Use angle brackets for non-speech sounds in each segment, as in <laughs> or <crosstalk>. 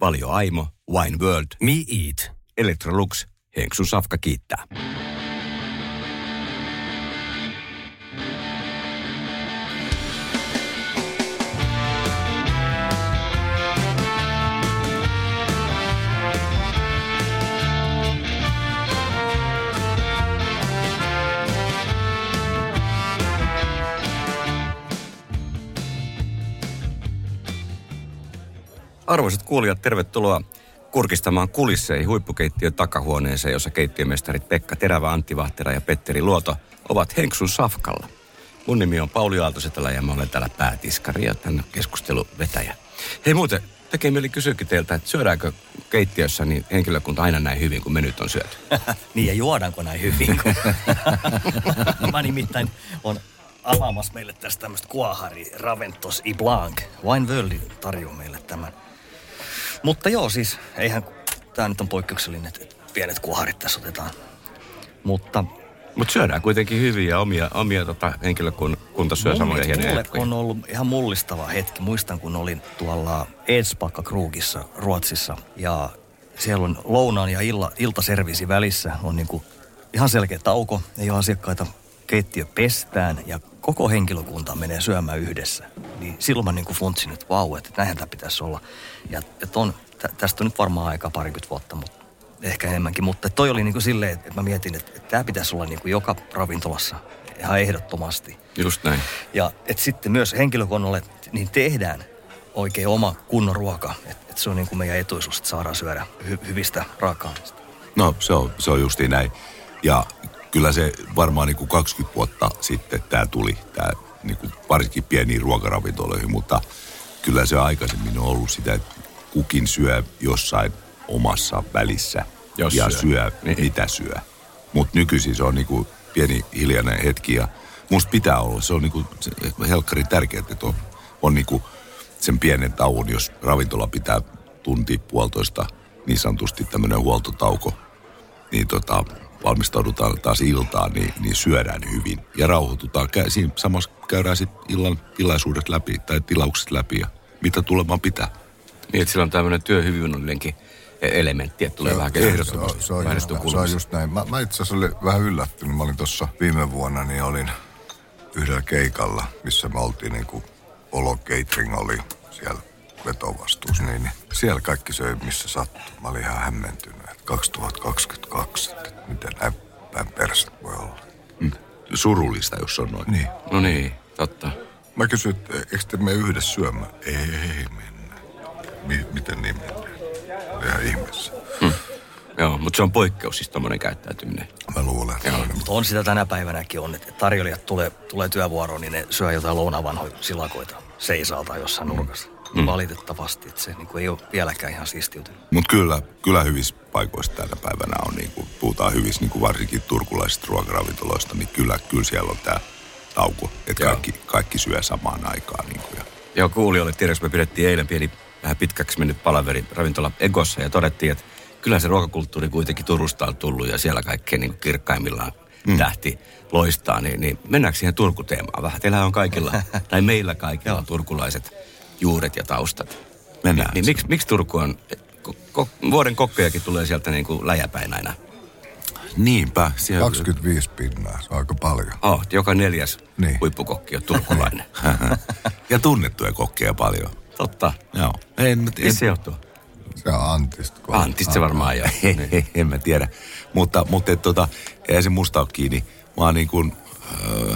Valio Aimo, Wine World, Me Eat. Electrolux, Henksu Safka kiittää. Arvoisat kuulijat, tervetuloa kurkistamaan kulisseihin huippukeittiön takahuoneeseen, jossa keittiömestarit Pekka Terävä, Antti Vahtera ja Petteri Luoto ovat Henksun safkalla. Mun nimi on Pauli Aaltosetälä ja mä olen täällä päätiskari ja tämän keskusteluvetäjä. Hei muuten, tekee mieli kysyäkin teiltä, että syödäänkö keittiössä niin henkilökunta aina näin hyvin kuin me nyt on syöty? <laughs> niin ja juodaanko näin hyvin? Kun... <laughs> Mä nimittäin on avaamassa meille tästä tämmöistä Kuahari Raventos i Blanc. Wine World tarjoaa meille tämän. Mutta joo, siis eihän, tämä nyt on poikkeuksellinen, että pienet kuoharit tässä otetaan. Mutta Mutta syödään kuitenkin hyvin ja omia, omia tota, henkilökunta syö samoja hienoja mulle hetkoja. on ollut ihan mullistava hetki. Muistan, kun olin tuolla Edsbacka Krugissa Ruotsissa ja siellä on lounaan ja illa, iltaservisi välissä on niinku ihan selkeä tauko. Ei ole asiakkaita, keittiö pestään ja koko henkilökunta menee syömään yhdessä. Niin silloin mä niinku funtsin, että vau, että näinhän tämä pitäisi olla. Ja että on, tä, tästä on nyt varmaan aika parikymmentä vuotta, mutta ehkä enemmänkin. Mutta toi oli niinku silleen, että mä mietin, että, että tämä pitäisi olla niinku joka ravintolassa ihan ehdottomasti. Just näin. Ja että sitten myös henkilökunnalle niin tehdään oikein oma kunnon ruoka. Että et se on niin kuin meidän etuisuus, että saadaan syödä hy- hyvistä raaka-aineista. No se on, se on justiin näin. Ja kyllä se varmaan niin kuin 20 vuotta sitten tämä tuli, tämä niin kuin varsinkin pieniin ruokaravintoloihin, mutta kyllä se aikaisemmin on ollut sitä, että kukin syö jossain omassa välissä Jos ja syö. syö, Niin. mitä syö. Mutta nykyisin se on niin kuin pieni hiljainen hetki ja musta pitää olla. Se on niin kuin helkkari tärkeää, että on, on niin kuin sen pienen tauon, jos ravintola pitää tunti puolitoista niin sanotusti tämmöinen huoltotauko, niin tota, valmistaudutaan taas iltaan, niin, niin syödään hyvin ja rauhoitutaan. Kä- siinä samassa käydään sitten illan tilaisuudet läpi tai tilaukset läpi ja mitä tulemaan pitää. Niin, että sillä on tämmöinen työhyvinvoinninenkin elementti, että tulee vähän Se on, ehdottomasti se on, just, vääristön näin, se on just näin. Mä, mä itse asiassa olin vähän yllättynyt. Mä olin tuossa viime vuonna, niin olin yhdellä keikalla, missä me oltiin niin kuin Olo Catering oli siellä vetovastuussa. Niin, niin siellä kaikki söi, missä sattui. Mä olin ihan hämmentynyt, että 2022, että miten näin päin perset voi olla. Surullista, jos on noin. Niin. No niin, totta. Mä kysyin, että eikö te mene yhdessä syömään? Ei, ei mennä. Mi- miten niin mennään? Ihan ihmeessä. Joo, mutta se on poikkeus siis tommonen käyttäytyminen. Mä luulen, että se on. Mutta on sitä tänä päivänäkin on, että tarjoilijat tulee, tulee työvuoroon, niin ne syö jotain lounavanhoja silakoita seisaalta jossain nurkassa. Mm. Valitettavasti, että se niin kuin ei ole vieläkään ihan siistiytynyt. Mutta kyllä, kyllä hyvissä paikoissa tänä päivänä on, niin kuin, puhutaan hyvissä, niin kuin varsinkin turkulaisista ruokaravintoloista, niin kyllä, kyllä siellä on tämä tauko, että Joo. kaikki, kaikki syö samaan aikaan. Niin kuin, ja Joo, kuulijoille tiedoksi me pidettiin eilen pieni vähän pitkäksi mennyt palaveri ravintola Egossa ja todettiin, että kyllä se ruokakulttuuri kuitenkin Turusta on tullut ja siellä kaikkein niin kirkkaimmillaan mm. tähti loistaa, niin, niin mennäänkö siihen Turku-teemaan vähän? Teillä on kaikilla, <laughs> tai meillä kaikilla on turkulaiset juuret ja taustat. Mennään. Niin miksi, miksi Turku on, ko, ko, vuoden kokkejakin tulee sieltä niin kuin läjäpäin aina. Niinpä. Siellä, 25 pinnaa, se on aika paljon. Oh, joka neljäs Niin. huippukokki on turkulainen. <laughs> ja tunnettuja kokkeja paljon. Totta. Joo. En, Mistä se johtuu? Se on Antista. kun- Antista se varmaan jo. <laughs> en, en mä tiedä. Mutta, mutta et, tota, ei se musta ole kiinni, vaan niin kuin,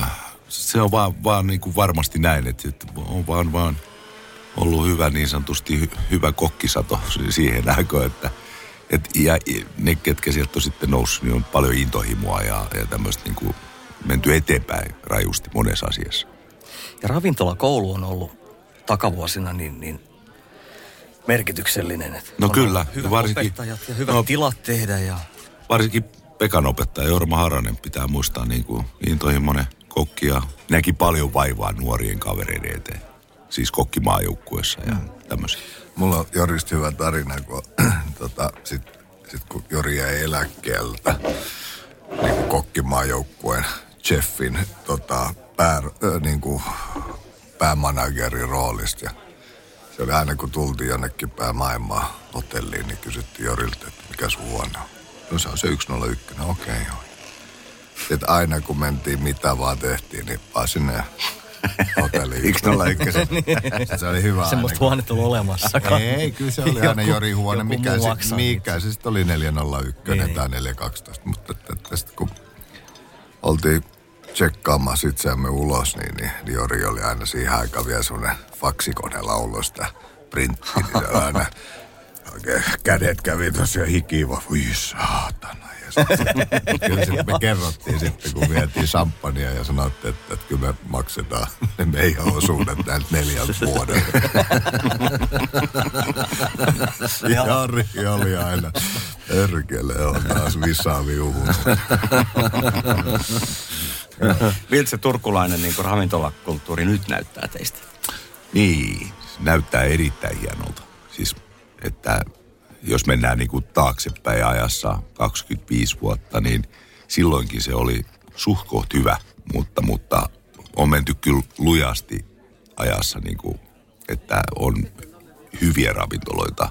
äh, se on vaan, vaan niin kuin varmasti näin, että, että on vaan, vaan ollut hyvä niin sanotusti hy, hyvä kokkisato si- siihen aikaan, että et, ja ne, ketkä sieltä on sitten noussut, niin on paljon intohimoa ja, ja tämmöistä niin kuin menty eteenpäin rajusti monessa asiassa. Ja ravintolakoulu on ollut takavuosina niin, niin merkityksellinen. Että No kyllä, Hyvät varsinkin- opettajat ja hyvät no- tilat tehdä ja varsinkin Pekan opettaja Jorma Haranen pitää muistaa niin kuin intohimoinen kokki ja näki paljon vaivaa nuorien kavereiden eteen. Siis kokkimaajoukkuessa ja tämmöisiä. Mulla on Jorista hyvä tarina, kun <clears throat> tota, sit, sit kun Jori jäi eläkkeeltä niin kuin kokkimaajoukkueen Jeffin tota, pää, ö, niin kuin, päämanagerin roolista. Ja se oli aina kun tultiin jonnekin päin maailmaa hotelliin, niin kysyttiin Jorilta, että mikä sun huone on. No se on se 101, okei okay, joo. Sitten aina kun mentiin mitä vaan tehtiin, niin vaan sinne hotelliin <laughs> 101. se oli hyvä semmoista aina, huonetta ollut olemassakaan. ei, kyllä se oli aina Joku- Jori huone. joku Mikä se, mikä se sitten oli 401 Niin. tai 412. Mutta että, että sitten kun oltiin tsekkaamaan itseämme ulos, niin, niin, niin Jori oli aina siihen aikaan vielä semmoinen faksikoneella ollut sitä printtiä. Niin se oli aina oikein kädet kävi tosiaan hikiva. Voi saatana. Sitten, <laughs> kyllä se, me kerrottiin sitten, kun vietiin samppania ja sanottiin, että, että kyllä me maksetaan ne meidän osuudet näiltä neljältä vuodelta. <laughs> Jari oli aina, örkele on taas visaa viuhun. <laughs> Miltä se turkulainen niin ravintolakulttuuri nyt näyttää teistä? Niin, näyttää erittäin hienolta. Siis, että jos mennään niin kuin taaksepäin ajassa 25 vuotta, niin silloinkin se oli suht koht hyvä, mutta, mutta on menty kyllä lujasti ajassa, niin kuin, että on hyviä ravintoloita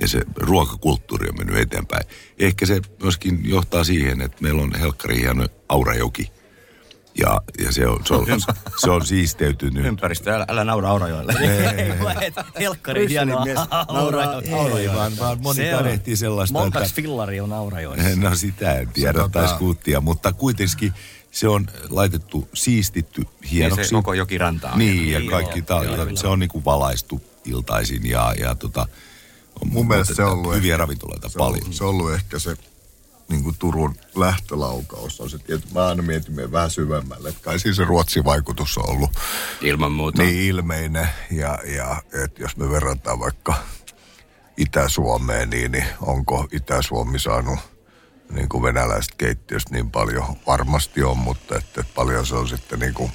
ja se ruokakulttuuri on mennyt eteenpäin. Ehkä se myöskin johtaa siihen, että meillä on helkkari hieno Aurajoki ja, ja se, on, se, on, se on siisteytynyt. Ympäristö, älä, älä naura Aurajoelle. <laughs> Helkkari hieno mies Aura- Ei, vaan, vaan moni Se on- kadehtii sellaista, Montaks että... fillari on Aurajoissa? No sitä en tiedä, Se tai tota- skuuttia, mutta kuitenkin se on laitettu, siistitty hienoksi. Niin se koko jokirantaa on Niin, hieno. ja kaikki, ta- se on niinku valaistu iltaisin ja, ja tota, on Mun mielestä se on ollut hyviä ehkä- ravintoloita se on, paljon. Se on ollut ehkä se niin kuin Turun lähtölaukaus. On se, tiety, mä aina mietin vähän syvemmälle, että kai siinä se Ruotsin vaikutus on ollut Ilman muuta. niin ilmeinen. Ja, ja että jos me verrataan vaikka Itä-Suomeen, niin, niin onko Itä-Suomi saanut niin kuin venäläisestä keittiöstä niin paljon? Varmasti on, mutta että, että paljon se on sitten niin kuin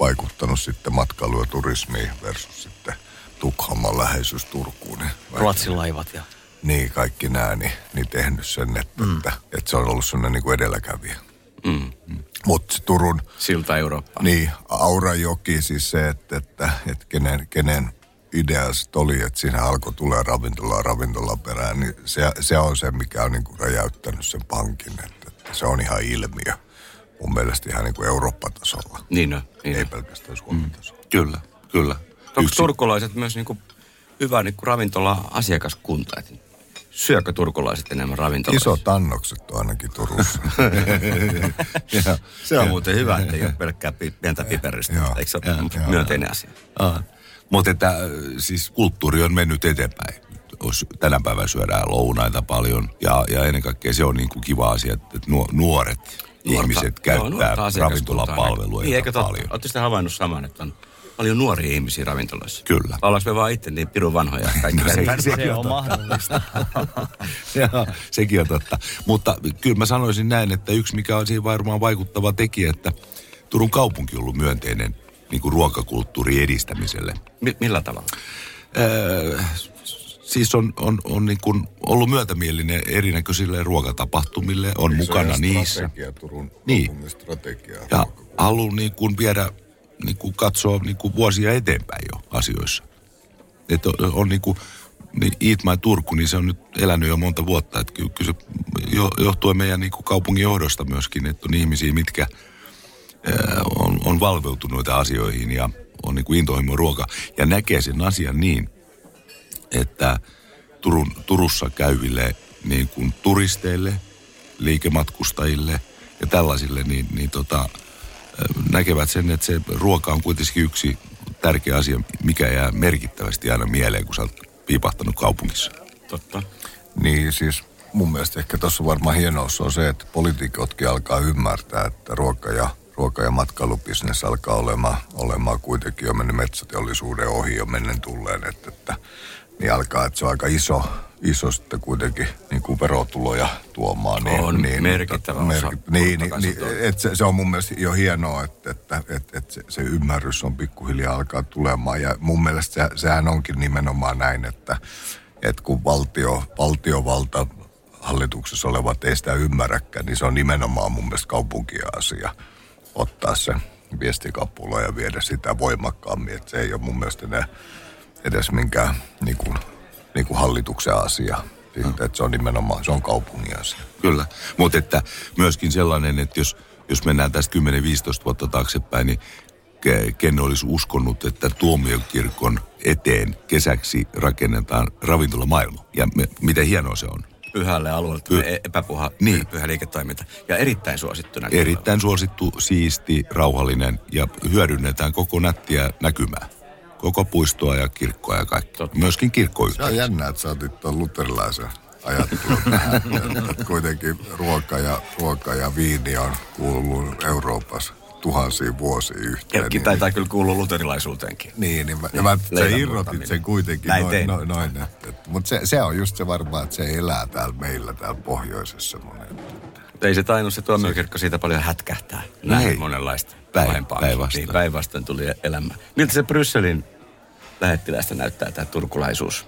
vaikuttanut sitten matkailu- ja turismiin versus sitten Tukholman läheisyys Turkuun. Niin Ruotsin laivat ja... niin, kaikki nämä, niin, niin tehnyt sen, että, mm. että, että se on ollut sellainen niin kuin edelläkävijä. Mm. Mutta Turun, Silta Eurooppaan. niin, Aurajoki, siis se, että, että, että kenen, kenen idea sit oli, että siinä alkoi tulla ravintola ravintola perään, niin se, se on se, mikä on niin kuin räjäyttänyt sen pankin, että, että se on ihan ilmiö. Mun mielestä ihan niin kuin Eurooppa-tasolla, Niin on. Niin ei on. pelkästään Suomen tasolla. Kyllä, kyllä. Onko Yksi- turkulaiset myös niinku hyvä niinku ravintola-asiakaskunta? Et syökö turkulaiset enemmän ravintolassa? Isot annokset on ainakin Turussa. <laughs> Ja- Se on muuten hyvä, että ei ole pelkkää pi- pientä piperistä. Joo. Eikö se Joo, ole joo. myönteinen asia? Mutta että äh, siis kulttuuri on mennyt eteenpäin. Tänä päivänä syödään lounaita paljon ja, ja ennen kaikkea se on niinku kiva asia, että nuo- nuoret ihmiset käyttää nuorta asiakaskuntaa. ravintolapalveluita Niin, eikö totta? paljon. Oletteko te havainnut saman, että on paljon nuoria ihmisiä ravintoloissa? Kyllä. Ollaanko me vaan itse niin pirun vanhoja kaikki No se- sekin Se on on totta. mahdollista. <laughs> Joo, sekin on totta. Mutta kyllä mä sanoisin näin, että yksi mikä on siinä varmaan vaikuttava tekijä, että Turun kaupunki on ollut myönteinen niin kuin ruokakulttuurin edistämiselle. Mi- millä tavalla? Öö, siis on, on, on niin kuin ollut myötämielinen erinäköisille ruokatapahtumille, on mukana niissä. Turun Niin. strategia. Ja haluan niin kuin viedä, niin kuin katsoa niin kuin vuosia eteenpäin jo asioissa. Että on, on niin kuin, niin My Turku, niin se on nyt elänyt jo monta vuotta. Että kyllä, se jo, johtuen meidän niin kuin kaupungin johdosta myöskin, että on ihmisiä, mitkä ää, on, on valveutuneita asioihin ja on niin kuin intohimo ruoka. Ja näkee sen asian niin, että Turun, Turussa käyville niin kuin turisteille, liikematkustajille ja tällaisille, niin, niin tota, näkevät sen, että se ruoka on kuitenkin yksi tärkeä asia, mikä jää merkittävästi aina mieleen, kun sä oot piipahtanut kaupungissa. Totta. Niin siis mun mielestä ehkä tuossa varmaan hienous on se, että poliitikotkin alkaa ymmärtää, että ruoka- ja, ruoka- ja matkailubisnes alkaa olemaan, olemaan kuitenkin jo mennyt metsäteollisuuden ohi jo mennen tulleen, että, että niin alkaa, että se on aika iso, iso sitten kuitenkin niin kuin verotuloja tuomaan. Niin, On niin, merkittävä osa Niin, niin, niin bruttokansantuotteesta. et se, se, on mun mielestä jo hienoa, että, että, että, että se, se ymmärrys on pikkuhiljaa alkaa tulemaan. Ja mun mielestä se, sehän onkin nimenomaan näin, että, että kun valtio, valtiovalta hallituksessa olevat ei sitä ymmärräkään, niin se on nimenomaan mun mielestä kaupunkien asia ottaa se viestikapula ja viedä sitä voimakkaammin. Että se ei ole mun mielestä enää edes minkään niin kuin, niin kuin hallituksen asia. Sitten, että se on nimenomaan, se on kaupungin asia. Kyllä, mutta että myöskin sellainen, että jos, jos mennään tästä 10-15 vuotta taaksepäin, niin ke- ken olisi uskonut, että tuomiokirkon eteen kesäksi rakennetaan ravintolamaailma. Ja me, miten hienoa se on. Pyhälle alueelle Py- Py- epäpuha, Niin. pyhä liiketoiminta. Ja erittäin suosittu näkyvä. Erittäin suosittu, siisti, rauhallinen ja hyödynnetään koko nättiä näkymää. Koko puistoa ja kirkkoa ja kaikki. Totta. Myöskin Se kirkkoyhteys. on jännä, että sä otit tuon luterilaisen ajattelun tähän. <laughs> Että kuitenkin ruoka ja, ruoka ja viini on kuullut Euroopassa tuhansia vuosia yhteen. Jälki taitaa kyllä kuulua luterilaisuuteenkin. Niin, niin, mä, ja mä, sä irrotit sen kuitenkin Näin noin, noin, noin että, että, mutta se, se, on just se varmaan, että se elää täällä meillä täällä pohjoisessa monen. Mutta ei se tainnut se tuomiokirkko siitä paljon hätkähtää. Näin Ei. monenlaista pahempaa. päinvastoin. Niin, päinvastoin tuli elämä. Miltä se Brysselin lähettilästä näyttää tämä turkulaisuus,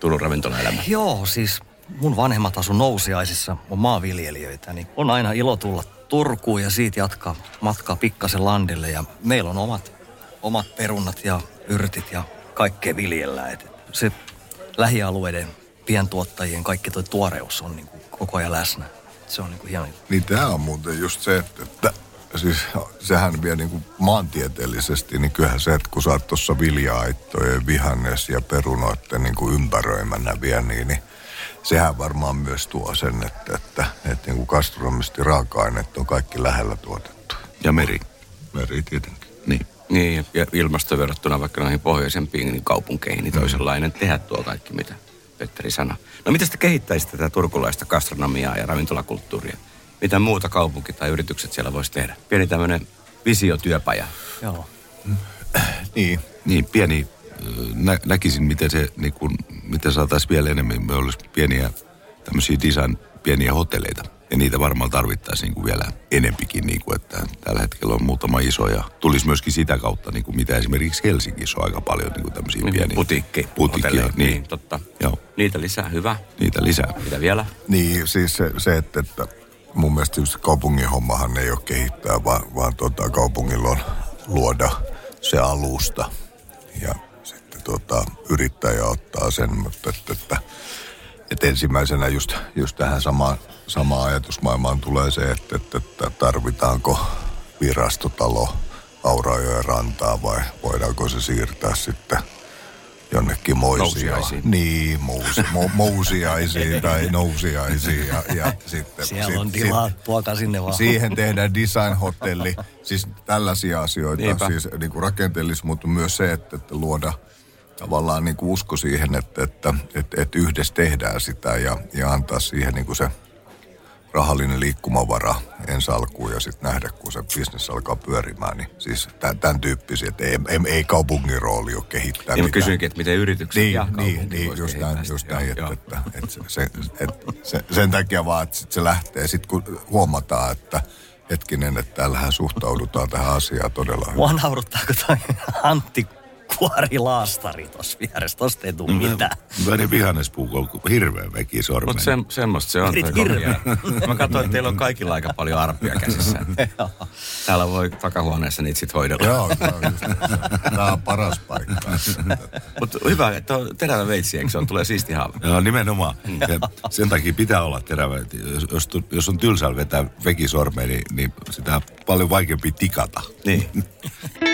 Turun ravintolaelämä? Joo, siis mun vanhemmat asu Nousiaisissa, on maanviljelijöitä, niin on aina ilo tulla Turkuun ja siitä jatkaa matkaa pikkasen landille. Ja meillä on omat, omat perunat ja yrtit ja kaikkea viljellään. Et se lähialueiden pientuottajien kaikki tuo tuoreus on niin kuin koko ajan läsnä. Se on niin kuin hieno. juttu. Niin tämä on muuten just se, että, että siis sehän vielä niin kuin maantieteellisesti, niin kyllähän se, että kun sä oot tuossa vilja-aittojen, vihannes ja perunoiden niin kuin ympäröimänä vielä, niin, niin sehän varmaan myös tuo sen, että, että, että niin kuin gastronomisti raaka-aineet on kaikki lähellä tuotettu. Ja meri. Meri tietenkin. Niin. Niin, ja ilmasto verrattuna vaikka noihin pohjoisempiin niin kaupunkeihin, niin toisenlainen tehdä tuo kaikki, mitä Petteri sanoi. No miten te kehittäisitte tätä turkulaista gastronomiaa ja ravintolakulttuuria? Mitä muuta kaupunki tai yritykset siellä voisi tehdä? Pieni tämmöinen visiotyöpaja. Joo. <clears throat> Niin, Niin, pieni, ö, nä, näkisin, miten se, niin kun, miten saataisiin vielä enemmän, me olisi pieniä tämmöisiä design, pieniä hotelleita. Ja niitä varmaan tarvittaisiin niin kuin vielä enempikin, niin kuin, että tällä hetkellä on muutama iso ja tulisi myöskin sitä kautta, niin kuin mitä esimerkiksi Helsingissä on aika paljon niin kuin tämmöisiä pieniä. Putiikki, hotelleja, niin. niin, totta. Joo, Niitä lisää, hyvä. niitä lisää. Mitä vielä? Niin, siis se, se että, että mun mielestä just kaupungin hommahan ei ole kehittää, vaan, vaan tota, kaupungilla on luoda se alusta. Ja sitten tota, yrittäjä ottaa sen, mutta että, että, että ensimmäisenä just, just tähän samaan, samaan ajatusmaailmaan tulee se, että, että, että tarvitaanko virastotalo Aurajoen rantaa vai voidaanko se siirtää sitten jonnekin moisia. Nousiaisiin. Niin, mous, mo, mousiaisiin <laughs> tai nousiaisiin. Ja, ja sitten, Siellä on tilaa, tuokaa sinne vaan. Siihen tehdään design-hotelli. Siis tällaisia asioita, Niinpä. siis niin kuin rakenteellis, mutta myös se, että, että luoda tavallaan niin kuin usko siihen, että, että, että, että yhdessä tehdään sitä ja, ja antaa siihen niin kuin se rahallinen liikkumavara ensi alkuun ja sitten nähdä, kun se bisnes alkaa pyörimään. Niin siis tämän, tämän tyyppisiä, että ei, ei, ei kaupungin rooli ole kehittää Niin mitään. kysyinkin, että miten yritykset Niin, ja niin, niin just näin, just näin Joo, että, joo. että, että se, se, että se, sen takia vaan, että sit se lähtee. Sitten kun huomataan, että hetkinen, että täällähän suhtaudutaan tähän asiaan todella hyvin. Mua naurattaako toi Antti Kuori Laastari tossa vieressä. Tosta ei tuu mitään. Väri vihannespuu on hirveän väki sormen. Mutta se, semmoista se on. Komia. Mä katsoin, että teillä on kaikilla aika paljon arppia käsissä. <laughs> Täällä voi takahuoneessa niitä sit hoidella. Joo, tämä on, paras paikka. Mutta hyvä, että on terävä veitsi, eikö se on? Tulee siisti haava. Joo, nimenomaan. Ja sen takia pitää olla terävä. Jos, jos, jos on tylsällä vetää vekisormeen, niin, niin sitä on paljon vaikeampi tikata. Niin. <laughs>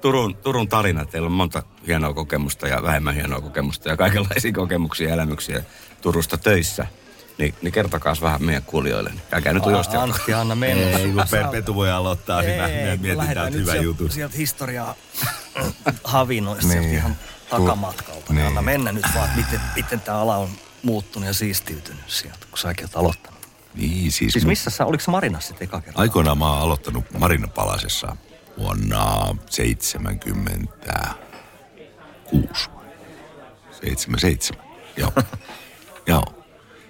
Turun, Turun tarina. Teillä on monta hienoa kokemusta ja vähemmän hienoa kokemusta ja kaikenlaisia kokemuksia ja elämyksiä Turusta töissä. Niin, niin kertokaa vähän meidän kuulijoille. Käykää nyt ujosti. Antti, anna mennä. Ei, kun Pe- Petu voi aloittaa. Ei. Me kun mietitään lähdetään nyt hyvä sieltä, juttu. Sieltä historiaa <clears throat> havinoista Niin. ihan takamatkalta. Niin. Niin. Anna mennä nyt vaan, miten, miten tämä ala on muuttunut ja siistiytynyt sieltä, kun säkin oot aloittanut. Niin, siis, Siis mun- missä sä, oliko se Marinassa sitten eka kerta? Aikoinaan mä oon aloittanut Marinapalasessa vuonna 76. 77, joo. <laughs> joo.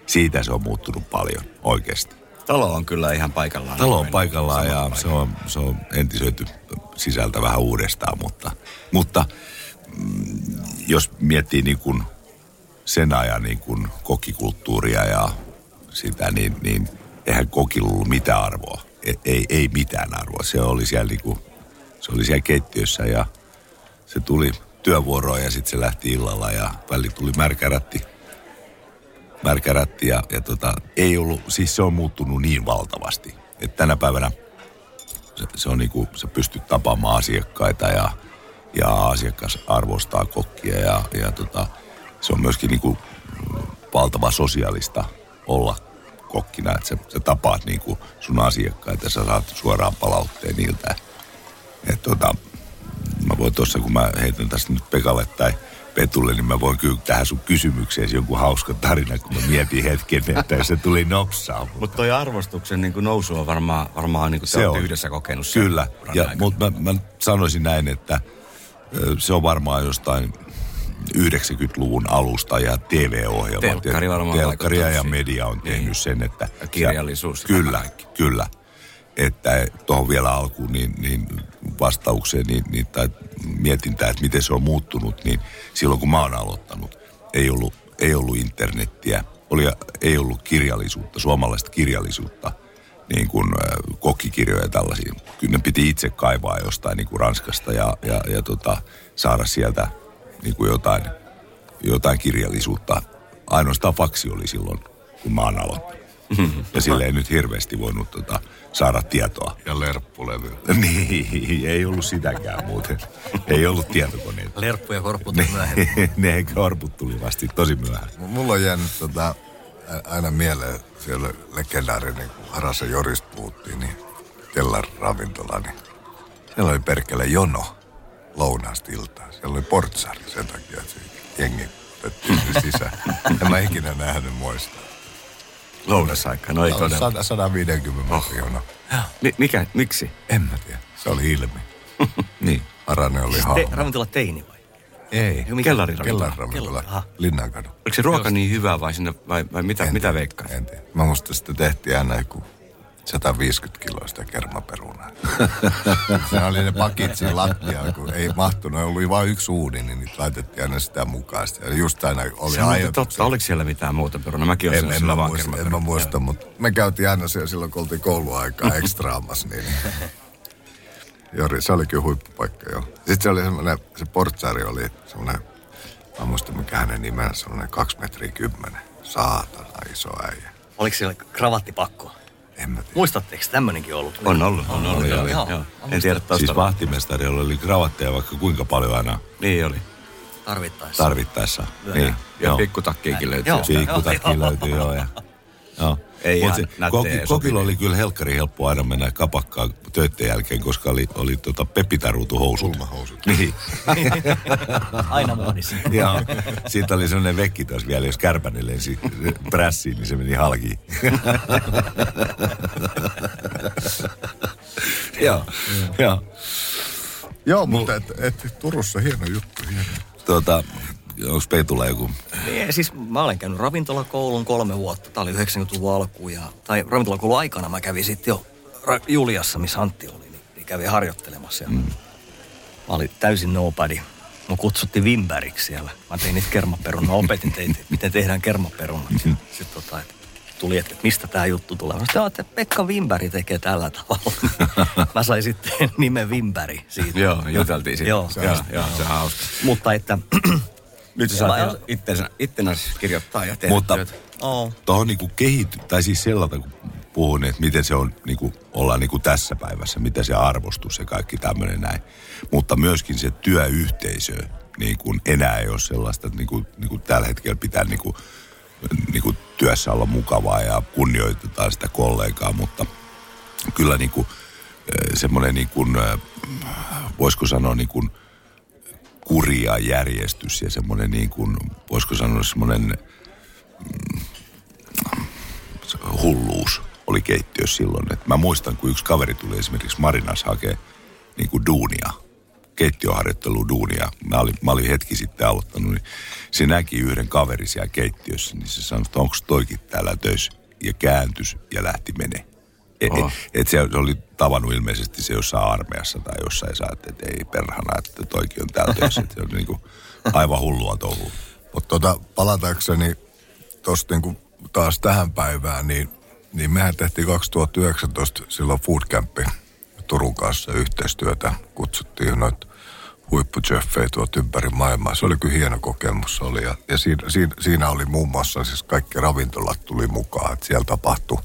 Siitä se on muuttunut paljon, oikeasti. Talo on kyllä ihan paikallaan. Talo on paikallaan ja se on, se on entisöity sisältä vähän uudestaan, mutta, mutta mm, jos miettii niin kuin sen ajan niin kuin kokikulttuuria ja sitä, niin, niin eihän kokilla ollut mitään arvoa. Ei, ei, ei mitään arvoa. Se oli siellä, niin kuin, se oli siellä keittiössä ja se tuli työvuoroon ja sitten se lähti illalla ja väli tuli märkärätti märkärätti ja, ja tota, ei ollut, siis se on muuttunut niin valtavasti, että tänä päivänä se, se on niinku, sä pystyt tapaamaan asiakkaita ja, ja asiakas arvostaa kokkia ja, ja tota, se on myöskin niinku valtava sosiaalista olla kokkina, että sä, sä tapaat niinku sun asiakkaita sä saat suoraan palautteen niiltä. Et tota, mä voin tuossa, kun mä heitän tästä nyt Pekalle tai Petulle, niin mä voin kyllä tähän sun kysymykseen jonkun hauska tarina, kun mä mietin hetken, että se tuli nopsaa. Mutta toi arvostuksen niin nousu on varmaan, varmaan niin kuin te Se on. yhdessä kokenut. sen Kyllä, ja, mutta mä, mä sanoisin näin, että se on varmaan jostain 90-luvun alusta ja TV-ohjelmat. Telkkari varmaan Telkkari ja media on tehnyt Niin. sen, että... Ja kirjallisuus ja Kyllä, kaikki. kyllä. Että tuohon vielä alkuun niin, niin vastaukseen niin, niin, tai mietintään, että miten se on muuttunut, niin silloin kun mä oon aloittanut, ei ollut, ei ollut internettiä, oli, ei ollut kirjallisuutta, suomalaista kirjallisuutta, niin kuin kokkikirjoja ja tällaisia. Kyllä ne piti itse kaivaa jostain niin kuin Ranskasta ja, ja, ja tota, saada sieltä niin kuin jotain, jotain kirjallisuutta. Ainoastaan faksi oli silloin, kun mä oon aloittanut. <laughs> Ja sille ei nyt hirveästi voinut tota, saada tietoa. Ja lerppulevy. <laughs> Niin, ei ollut sitäkään muuten. Ei ollut tietokoneita. Lerppu ja korppu <laughs> Ne, tuli myöhemmin. ne korput tuli vasti tosi myöhään. M- Mulla on jäänyt tota, aina mieleen, siellä legendaarinen, kun Harasen Jorista puhuttiin, niin Kellar ravintola, niin siellä oli perkele jono lounaasta iltaan. Siellä oli portsari sen takia, että se jengi sinne sisään. En mä ikinä nähnyt muista. Lounasaika, no ei No, todella. 100, 150 metrin jono. Mi- mikä, miksi? En mä tiedä. Se oli ilmi. <laughs> niin. Haranen oli Te, hahmo. ravintola teini vai? Ei. Kellariravintula. Kellar ravintola. Linnankadu. Oliko se ruoka niin hyvä vai, sinne, vai, vai mitä, mitä veikkaa? En tiedä. Mä muista sitä tehtiin aina joku 150 kiloa sitä kermaperunaa. <laughs> se oli ne pakit siinä lattialla, kun ei mahtunut. Oli vain yksi uuni, niin niitä laitettiin aina sitä mukaan. Ja just aina oli Se on totta. Oliko siellä mitään muuta perunaa? Mäkin olen En, en, sillä mä vaan muista, en mä muista, mutta me käytiin aina siellä silloin, kun oltiin kouluaikaa <laughs> ekstraamassa, niin Jori, se oli kyllä huippupaikka, joo. Sitten se oli semmoinen, se portsari oli semmoinen, mä en muista mikä hänen nimensä, semmoinen kaksi metriä kymmenen. Saatana iso äijä. Oliko siellä kravattipakko? En mä tiedä. Muistatteko tämmöinenkin ollut? On ollut, on ollut. Oli, joo, joo. Joo. En tiedä Siis tosta. vahtimestarilla oli kravatteja vaikka kuinka paljon aina Niin oli. Tarvittaessa. tarvittaessa. Niin, Ja joo. pikkutakkiikin löytyy. Joo. jostain. Pikkutakki Joo. löytyi, joo. Ja, <laughs> joo. Ei Mut ihan se nättejä koki, ja kokilla oli kyllä helkkari helppo aina mennä kapakkaan töiden jälkeen, koska oli, oli tota pepitaruutuhousut. Pulmahousut. Niin. <laughs> Aina muodissa. Joo. Siitä oli sellainen vekki taas vielä, jos kärpänen lensi prässiin, niin se meni halki. <laughs> Joo. Joo. Joo, mutta et, et, Turussa hieno juttu. Hieno. Tuota, onko Peitulla joku? Niin, siis mä olen käynyt ravintolakoulun kolme vuotta. Tämä oli 90-luvun alku. Ja, tai ravintolakoulun aikana mä kävin sitten jo Ra- Juliassa, missä Antti oli. Niin, niin kävin harjoittelemassa. Ja, mm. Mä olin täysin nobody. Mä kutsuttiin Vimbäriksi siellä. Mä tein niitä kermaperunaa. Mä opetin teitä, miten tehdään kermaperunat. Sitten sit tota, et tuli, että mistä tämä juttu tulee. Mä sanoin, että Pekka Vimpäri tekee tällä tavalla. <laughs> Mä sain sitten nimen Vimpäri siitä. Joo, juteltiin siitä. Joo, joo, joo, se on hauska. Mutta että... <clears throat> Nyt sä saat jo itsensä, itsenäsi kirjoittaa ja tehdä Mutta työtä. Oh. tuohon niinku kehity, tai siis sellaista, kun puhun, että miten se on, niinku, ollaan niinku tässä päivässä, mitä se arvostus ja kaikki tämmöinen näin. Mutta myöskin se työyhteisö, niin kuin enää ei ole sellaista, että niinku, niinku tällä hetkellä pitää niinku, niinku työssä olla mukavaa ja kunnioitetaan sitä kollegaa, mutta kyllä niinku, eh, semmoinen niin kuin, eh, voisiko sanoa niin kuin kuri ja järjestys ja semmoinen niin kuin, voisiko sanoa semmoinen mm, hulluus oli keittiössä silloin. Et mä muistan, kun yksi kaveri tuli esimerkiksi Marinas hakee niin kuin duunia, keittiöharjoittelu duunia. Mä olin, mä olin hetki sitten aloittanut, niin se näki yhden kaverin siellä keittiössä, niin se sanoi, että onko toikin täällä töissä? Ja kääntys ja lähti menee. Et, Oho. et, et se, se oli tavannut ilmeisesti se jossain armeijassa tai jossain saa, että ei perhana, että toikin on täällä <laughs> töissä. Se on niin kuin aivan hullua touhua. Mutta tota, palatakseni tuosta niinku taas tähän päivään, niin, niin mehän tehtiin 2019 silloin Foodcampi Turun kanssa yhteistyötä. Kutsuttiin noita huippujeffejä tuolta ympäri maailmaa. Se oli kyllä hieno kokemus oli. Ja, ja siinä, siinä, siinä, oli muun muassa siis kaikki ravintolat tuli mukaan. Että siellä tapahtui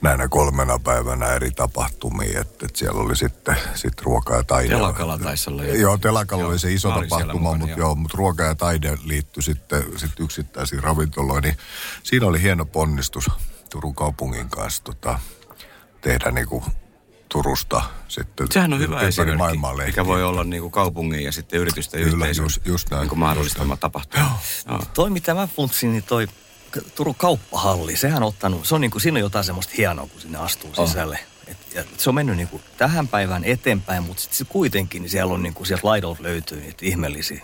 näinä kolmena päivänä eri tapahtumia. Että, että siellä oli sitten sit ruoka ja taide. Telakalla taisi olla. Joo, telakalla Joo, oli se iso tapahtuma, mutta joo. joo, mutta ruoka ja taide liittyi sitten sit yksittäisiin ravintoloihin. Niin siinä oli hieno ponnistus Turun kaupungin kanssa tota, tehdä niinku Turusta sitten Sehän on hyvä esimerkki, maailmaa mikä voi olla niin kuin kaupungin ja sitten yritysten Kyllä, yhteisön just- just näin. niin kuin mahdollistama tapahtuma. Joo. Toi, mitä mä funtsin, niin toi Turun kauppahalli, sehän on ottanut, se on niin kuin, siinä on jotain semmoista hienoa, kun sinne astuu sisälle. Et, ja se on mennyt niin kuin tähän päivään eteenpäin, mutta sitten kuitenkin niin siellä on niin kuin, sieltä laidolta löytyy niitä ihmeellisiä,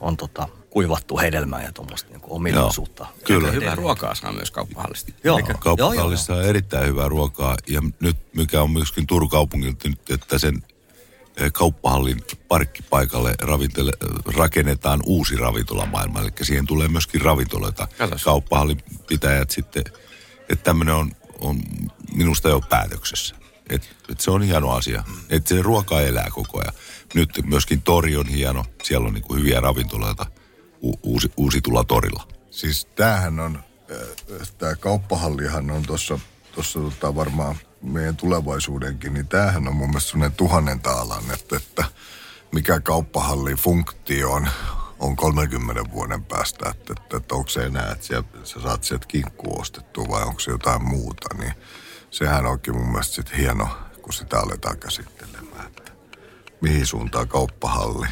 on tota, kuivattu hedelmää ja tuommoista niin ominaisuutta. Kyllä. Hyvää ruokaa saa myös kauppahallista. Joo. Elikkä- Kauppahallissa on erittäin hyvää ruokaa ja nyt mikä on myöskin Turun kaupungilta nyt, että sen kauppahallin parkkipaikalle ravintele, rakennetaan uusi ravintolamaailma, eli siihen tulee myöskin ravintoloita. Katos. Kauppahallin pitäjät sitten, että tämmöinen on, on minusta jo päätöksessä. Et, et se on hieno asia, että se ruoka elää koko ajan. Nyt myöskin tori on hieno, siellä on niinku hyviä ravintoloita u- uusi, uusitulla torilla. Siis tämähän on, tämä kauppahallihan on tuossa tossa tota varmaan meidän tulevaisuudenkin, niin tämähän on mun mielestä sellainen tuhannen taalan, että, että mikä kauppahallin funktio on, on 30 vuoden päästä, että, että, että onko se enää, että siellä, sä saat sieltä kinkkua ostettua vai onko se jotain muuta, niin sehän onkin mun mielestä sit hieno, kun sitä aletaan käsittelemään, että mihin suuntaan kauppahalli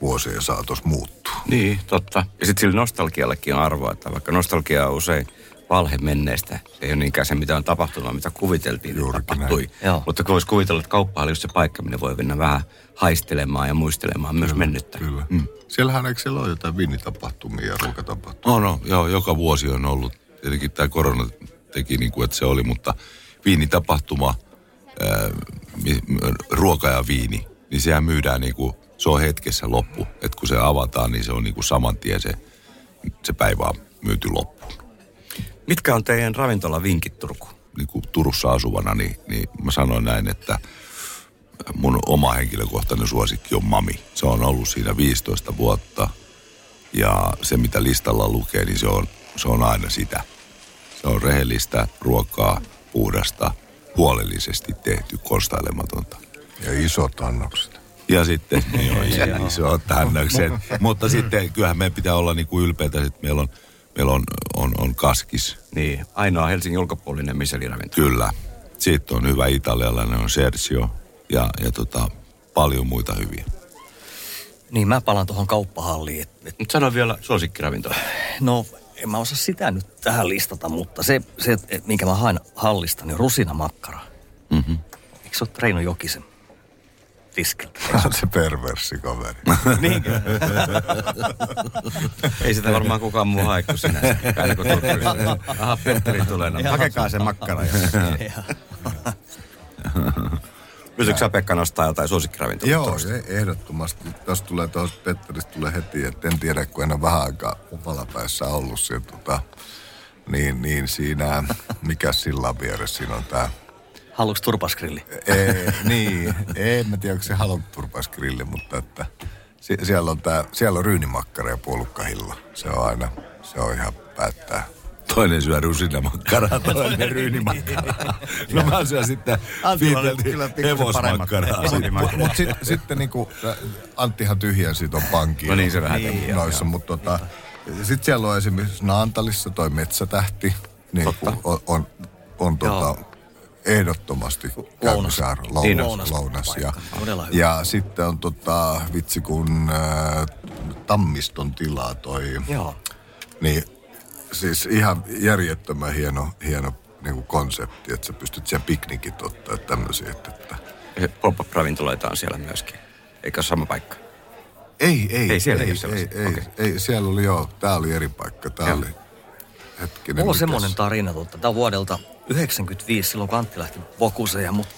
vuosien saatossa muuttuu. Niin, totta. Ja sitten sillä nostalgiallekin on arvoa, että vaikka nostalgia on usein valhe menneestä, se ei ole niinkään se, mitä on tapahtunut, vaan mitä kuviteltiin, että tapahtui. Mutta kun voisi kuvitella, että kauppa oli just se paikka, minne voi mennä vähän haistelemaan ja muistelemaan myös mennyttä. Kyllä. Mm. Siellähän eikö siellä ole jotain viinitapahtumia ja ruokatapahtumia? No, no, joo, joka vuosi on ollut. Tietenkin tämä korona teki niin kuin, että se oli, mutta viinitapahtuma, ää, m- ruoka ja viini, niin sehän myydään niin kuin, se on hetkessä loppu. Että kun se avataan, niin se on niin kuin saman tien se, se päivä on myyty loppuun. Mitkä on teidän ravintolavinkit, Turku? Niin kuin Turussa asuvana, niin, niin mä sanoin näin, että mun oma henkilökohtainen suosikki on Mami. Se on ollut siinä 15 vuotta ja se mitä listalla lukee, niin se on, se on aina sitä. Se on rehellistä ruokaa, puhdasta, huolellisesti tehty, konstailematonta. Ja isot annokset. Ja sitten, <laughs> joo, ja isot annokset. Mutta sitten kyllähän meidän pitää olla niin kuin ylpeitä, että meillä on, meillä on, on, on kaskis. Niin, ainoa Helsingin ulkopuolinen Michelin-ravintola. Kyllä. Sitten on hyvä italialainen, on Sergio ja, ja tota, paljon muita hyviä. Niin mä palaan tuohon kauppahalliin. Et, et, Nyt sano vielä suosikkiravintola. no, en mä osaa sitä nyt tähän listata, mutta se, se et, minkä mä haen hallista, niin rusinamakkara. Mm-hmm. Eikö se ole Reino Jokisen tiskiltä? <laughs> se perversi kaveri. <laughs> Niinkö? Ei sitä varmaan kukaan muu hae kuin sinä. Aina kun Turkuun. Aha, Petteri tulee. No, hakekaa se makkara. Pystytkö sä Pekka nostaa jotain suosikkiravintola? Joo, e- ehdottomasti. Tuossa tulee tuossa Petteristä tulee heti, että en tiedä, kun en ole vähän aikaa Upalapäissä ollut siellä, tota, niin, niin siinä, mikä sillan vieressä siinä on tää Haluatko turpaskrilli? ei, niin, en mä tiedä, onko se halunnut turpaskrilli, mutta että sie- siellä on, tää, siellä on ryynimakkara ja puolukkahilla. Se on aina, se on ihan päättää. Toinen syö rusinamakkaraa, <laughs> toinen ryynimakkaraa. No mä syön sitten Antilla oli pitkälti kyllä pikkusen hevosmakkaraa. Mutta mut sit, <laughs> sitten niinku, Anttihan tyhjensi ton pankin. No niin, se vähän teki, joo, Noissa, mutta tota, sitten siellä on esimerkiksi Naantalissa toi Metsätähti. Niin Totta. on, on, on tota, ehdottomasti Lounas. käynnissä Niin on. lounas, lounas. Ja, ja sitten on tota, vitsi kun äh, Tammiston tilaa toi, Joo. niin siis ihan järjettömän hieno, hieno niin kuin konsepti, että sä pystyt siellä piknikit ottaa tämmöisiä, että, että Pop-up-ravintoloita on siellä myöskin. Eikä ole sama paikka. Ei, ei. Ei siellä ei ei, ei, ei, Okei. ei, siellä oli joo, tää oli eri paikka, tää Joo. oli hetkinen. Mulla on mikäs? semmoinen tarina, totta. Tämä on vuodelta 95, silloin kun Antti lähti Vokuseen ja mut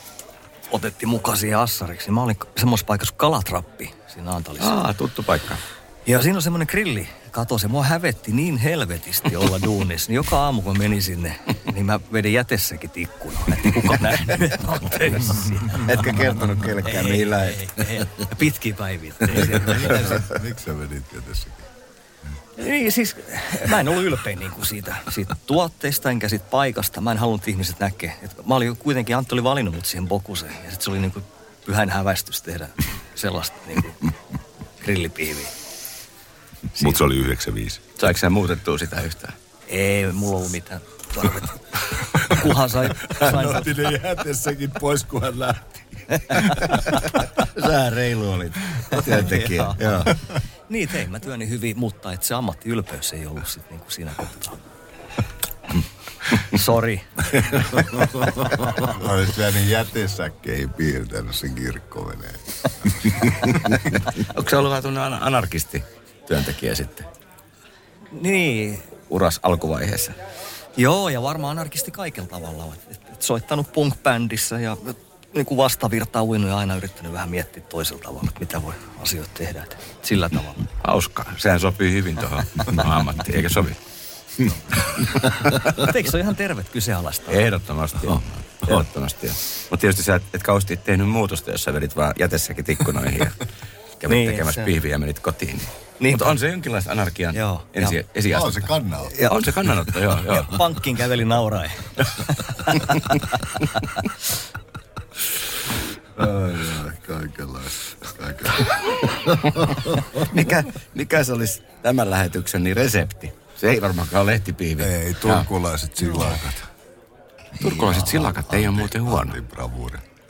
otettiin mukaan siihen assariksi. Niin mä olin semmoisessa paikassa kuin Kalatrappi siinä Antalissa. Aa, tuttu paikka. Ja siinä on semmoinen grilli. Kato, se mua hävetti niin helvetisti olla <laughs> duunissa. Niin joka aamu kun menin sinne, niin mä vedin jätessäkin tikkuna. <laughs> Että kuka nähnyt, <laughs> että töissä. Etkä kertonut kellekään, Ei, mihin. Ja pitkiä päiviä. Miksi sä vedit tietysti? Niin siis, mä en ollut ylpeä niin kuin siitä, siitä tuotteesta enkä siitä paikasta. Mä en halunnut että ihmiset näkee. Et mä olin kuitenkin, Antti oli valinnut mut siihen Bokuseen. Ja sit se oli niin kuin pyhän hävästys tehdä sellaista niin kuin grillipiiviä. Mutta se oli 95. Saiko sä muutettua sitä yhtään? Ei mulla ollut mitään tarvetta. Kuhan sai, Hän otti ne jätessäkin pois, kun hän lähti. <laughs> Sä reilu olit. Työntekijä. Joo. Niin tein mä työni hyvin, mutta et se ammattiylpeys ei ollut sit niinku siinä kohtaa. Sori. Olis vielä niin jätesäkkeihin piirtänyt sen kirkkoveneen. Onko se ollut vähän tuonne anarkisti työntekijä sitten Niin, uras alkuvaiheessa? Joo, ja varmaan anarkisti kaikella tavalla. Et, et, et soittanut punk-bändissä ja niin kuin vastavirtaa uinut ja aina yrittänyt vähän miettiä toisella tavalla, että mitä voi asioita tehdä. Et sillä tavalla. Hauskaa. Sehän sopii hyvin tuohon ammattiin, eikä sovi? Mutta <laughs> eikö se ole ihan tervet kyseenalaista? Ehdottomasti. Oh. Ehdottomasti. Mutta tietysti sä et, et kauheasti tehnyt muutosta, jos sä vedit vaan jätessäkin tikkunoihin ja <laughs> kävit Niin, tekemässä se- pihviä ja menit kotiin. Niin. Mutta on se jonkinlaista anarkian Joo, ensi, ja- esiastetta. On se kannanotto. Ja on se kannanotto, joo. joo. Ja <laughs> pankkiin käveli nauraen. Ai, ai, kaikenlaista. kaikenlaista. mikä, mikä se olisi tämän lähetyksen niin resepti? Se ei varmaankaan ole lehtipihvi. Ei, turkulaiset silakat. Turkulaiset silakat ei ole muuten huono.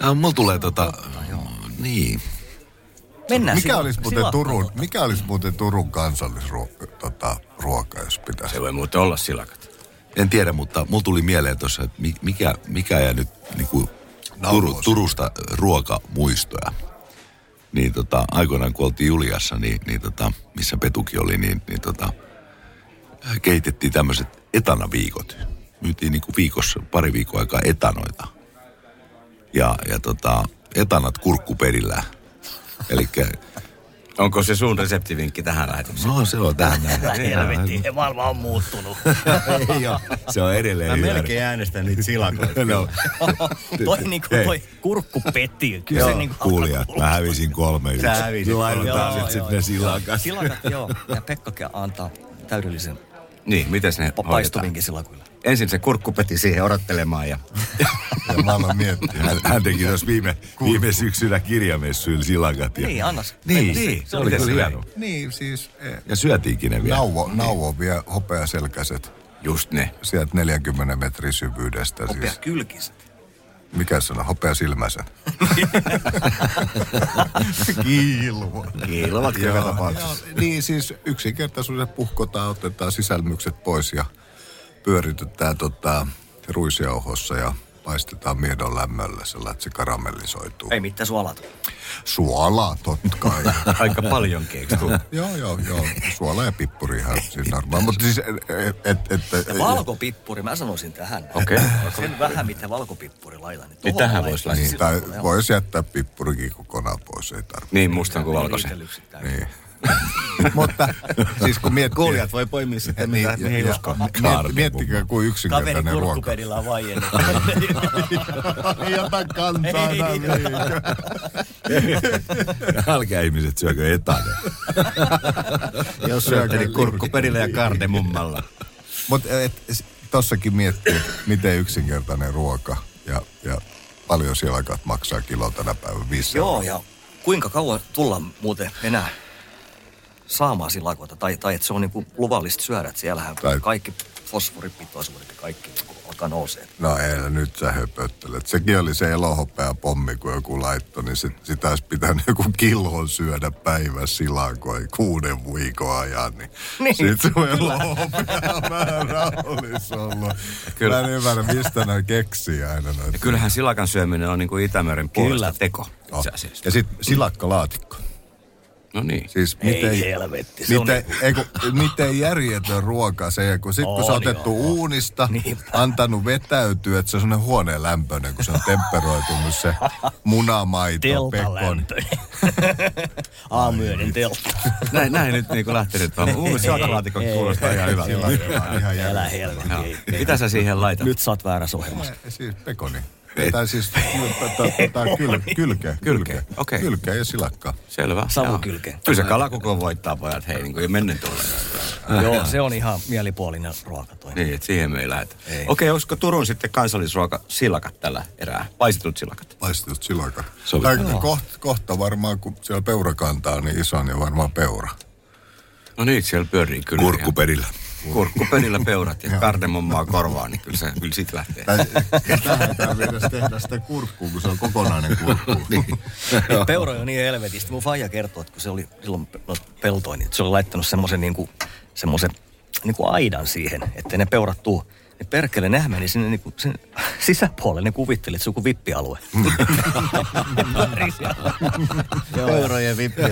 Ah, mulla tulee tota... Niin. Mennään Mikä olisi muuten. Turun, mikä olisi muuten Turun kansallisruoka, tota, ruoka, jos pitäisi? Se voi muuten olla silakat. En tiedä, mutta mulla tuli mieleen tuossa, että mi- mikä, mikä jää nyt niinku Turu, Nauloissa. Turusta ruokamuistoja. Niin tota, aikoinaan kun oltiin Juliassa, niin, niin tota, missä Petukin oli, niin, niin tota, keitettiin tämmöiset etanaviikot. Myytiin niinku viikossa, pari viikkoa aikaa etanoita. Ja, ja tota, etanat kurkkuperillä. Eli Onko se sun reseptivinkki tähän lähetykseen? no se on tähän helvetti, maailma on muuttunut. <laughs> Ei ole. Se on edelleen Mä hyvä. melkein äänestän niitä silakoita. <laughs> No, toi niinku toi kurkkupetti. Kyllä se Joo, niinku kuulijat, mä hävisin kolme yksi. Sä hävisit laitetaan sitten ne silakat. Silakat, joo. Ja Pekka antaa täydellisen Niin, miten ne pa- hoidetaan? paistuvinkin silakuille. Ensin se kurkkupeti siihen odottelemaan ja <laughs> Ja mä aloin miettiä. Hän, hän teki tuossa viime, viime syksynä kirjamessuilla silakat. Ja, Niin, annas. Niin, Pekka. niin, Se oli kyllä hieno. Niin, siis eh, Ja syötiinkin ne vielä. nauvo, nauvo vie hopeaselkäiset just ne. sieltä 40 metrin syvyydestä. Hopea Siis, kylkiset. Mikä sana? Hopeasilmäiset. <laughs> Kiilua. Kiilovat joka Joo, tapauksessa. joo, niin siis yksinkertaisuuden puhkotaan, otetaan sisälmykset pois ja pyöritetään tota, ruisjauhossa ja paistetaan miedon lämmöllä sellainen, että se karamellisoituu. Ei mitään suolata. Suolaa, totta kai. <laughs> Aika paljon kekstuu. <laughs> joo, joo, joo. Suola ja pippuri ihan siis normaali. Mutta siis, et, et, et, et, Valkopippuri, mä sanoisin tähän. Okei. Sen vähän, mitä valkopippuri laitan. Niin tohon tähän voisi lähteä. niin, tai voisi jättää pippurikin kokonaan pois, ei tarvitse. Niin, mustan kuin valkoisen. Niin. <laughs> Mutta siis kun miettii... Kuulijat voi poimia sitten, niin, mitä ja- uskoo. miet- Miettikää, kuin Kaveri yksinkertainen ruoka. kurkkupedillä on vaiennut. <laughs> Ei ota kantaa enää <laughs> Älkää ihmiset syökö etane. Jos syötte, niin kurkkuperillä ja kardemummalla. Mutta tossakin miettii, miten yksinkertainen ruoka ja, ja paljon silakat maksaa kilo tänä päivänä. Joo, ja kuinka kauan tullaan muuten enää saamaan silakoita, tai, tai että se on niinku luvallista syödä, että siellähän Tai- kaikki fosforipitoisuudet ja kaikki niinku alkaa nousee. No ei, nyt sä höpöttelet. Sekin oli se elohopea pommi, kun joku laittoi, niin sit, sitä olisi pitänyt joku kilon syödä päivässä silakoi kuuden viikon ajan. Niin, Niin, Sitten se elohopea määrä olisi ollut. Kyllä. Mä en ymmärrä, mistä ne keksii aina noita. Ja kyllähän silakan syöminen on niin kuin Itämeren puolesta Kyllä. teko. Asiassa. Ja sitten silakkalaatikko. No niin. Siis Ei miten, helvetti, se miten, on- ei, kun, miten järjetön ruoka se, kun sit kun se on On, otettu joo. uunista, Niinpä. antanut vetäytyä, että se on sellainen huoneen lämpöinen, kun se on temperoitunut se munamaito, pekon. Delta-lämpöinen. Aamuyöinen delta. Näin, näin nyt niin kuin lähtenyt vaan. Silakalaatikko Ei, kuulostaa ihan hyvältä. Ihan Älä järjetön. helvetti. Joo. ei, ei. Mitä sä siihen laitat? Nyt sä oot väärässä ohjelmassa. Siis pekoni. Tai siis tai kyl, kylkeä. Kylkeä, okei. Kylkeä ja silakkaa. Selvä. Savukylkeä. Kyllä se kalakoko voittaa pojat, hei, niin kuin jo mennen tulee. Joo, se on ihan mielipuolinen ruoka toi. Niin, että siihen me ei lähdetä. Ei. Okei, olisiko Turun sitten kansallisruoka silakat tällä erää? Paistetut silakat. Paistetut silakat. Kohta, kohta varmaan, kun siellä peurakanta on niin iso, niin varmaan peura. No niin, siellä pyörii kyllä. Kurkkuperillä. ihan. Kurkkuperillä peurat ja kardemummaa korvaa, niin kyllä se kyllä sit lähtee. Tähän tarvitsisi tehdä sitä kurkkuu, kun se on kokonainen kurkku. <laughs> Niin, peura on niin helvetistä. Mun faija kertoo, että kun se oli silloin peltoin, niin se oli laittanut semmoisen niinku, semmoisen niinku aidan siihen, että ne peurat tuu. Ne perkele nehän meni sinne niinku sen <laughs> sisäpuolelle, ne kuvitteli, että se on kuin vippialue. <laughs> Peurojen vippiä.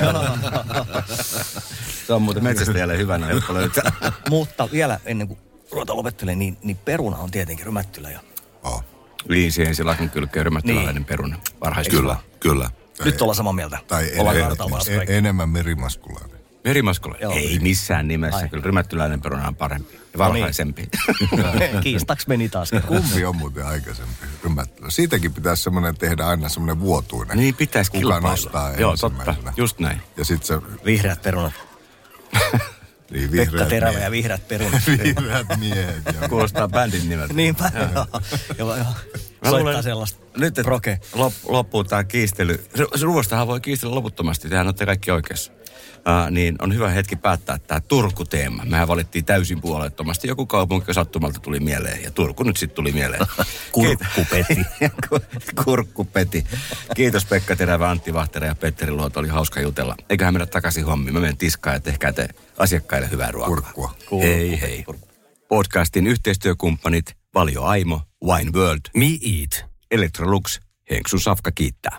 Se on muuten metsästäjälle <laughs> hyvänä, jotka löytää. <laughs> Mutta vielä ennen kuin ruvetaan lopettelee, niin, niin peruna on tietenkin rymättylä. Ja Oh. Niin, siihen silakan kylkeen rymättyläinen Niin. peruna. Varhaista. Kyllä, kyllä. nyt ollaan samaa mieltä. Tai ollaan en, en, enemmän merimaskulainen. Merimaskola? Joo. Ei missään nimessä. Ai. Kyllä rymättyläinen peruna on parempi. Ja No niin. varhaisempi. <laughs> Kiistaks meni taas. Kumpi on muuten aikaisempi rymättely? Siitäkin pitäisi semmoinen tehdä aina semmoinen vuotuinen. niin, pitäisi Kuka kilpailla. nostaa Joo, totta. Just näin. Ja sitten se Vihreät perunat. <laughs> niin Pekka Terävä miehet. ja vihreät perunat. <laughs> Vihreät miehet. joo. Kuulostaa bändin nimeltä. <laughs> Niinpä. Joo, joo, joo. Mä Soittaa luulen, sellaista Nyt, että proke. lop, loppuu tämä kiistely. Ruoastahan voi kiistellä loputtomasti, tehän olette kaikki oikeassa. Uh, niin on hyvä hetki päättää tämä Turku-teema. Mehän valittiin täysin puolettomasti. Joku kaupunki sattumalta tuli mieleen ja Turku nyt sitten tuli mieleen. <laughs> Kurkkupeti. <laughs> Kurkkupeti. Kiitos Pekka Terävä, Antti Vahtera ja Petteri Luoto. Oli hauska jutella. Eiköhän mennä takaisin hommiin. Mä menen tiskaan ja tehkää te asiakkaille hyvää ruokaa. Kurkkua. Hei hei. Podcastin yhteistyökumppanit Valio Aimo, Wine World, Me Eat. Electrolux, Henksun Safka kiittää.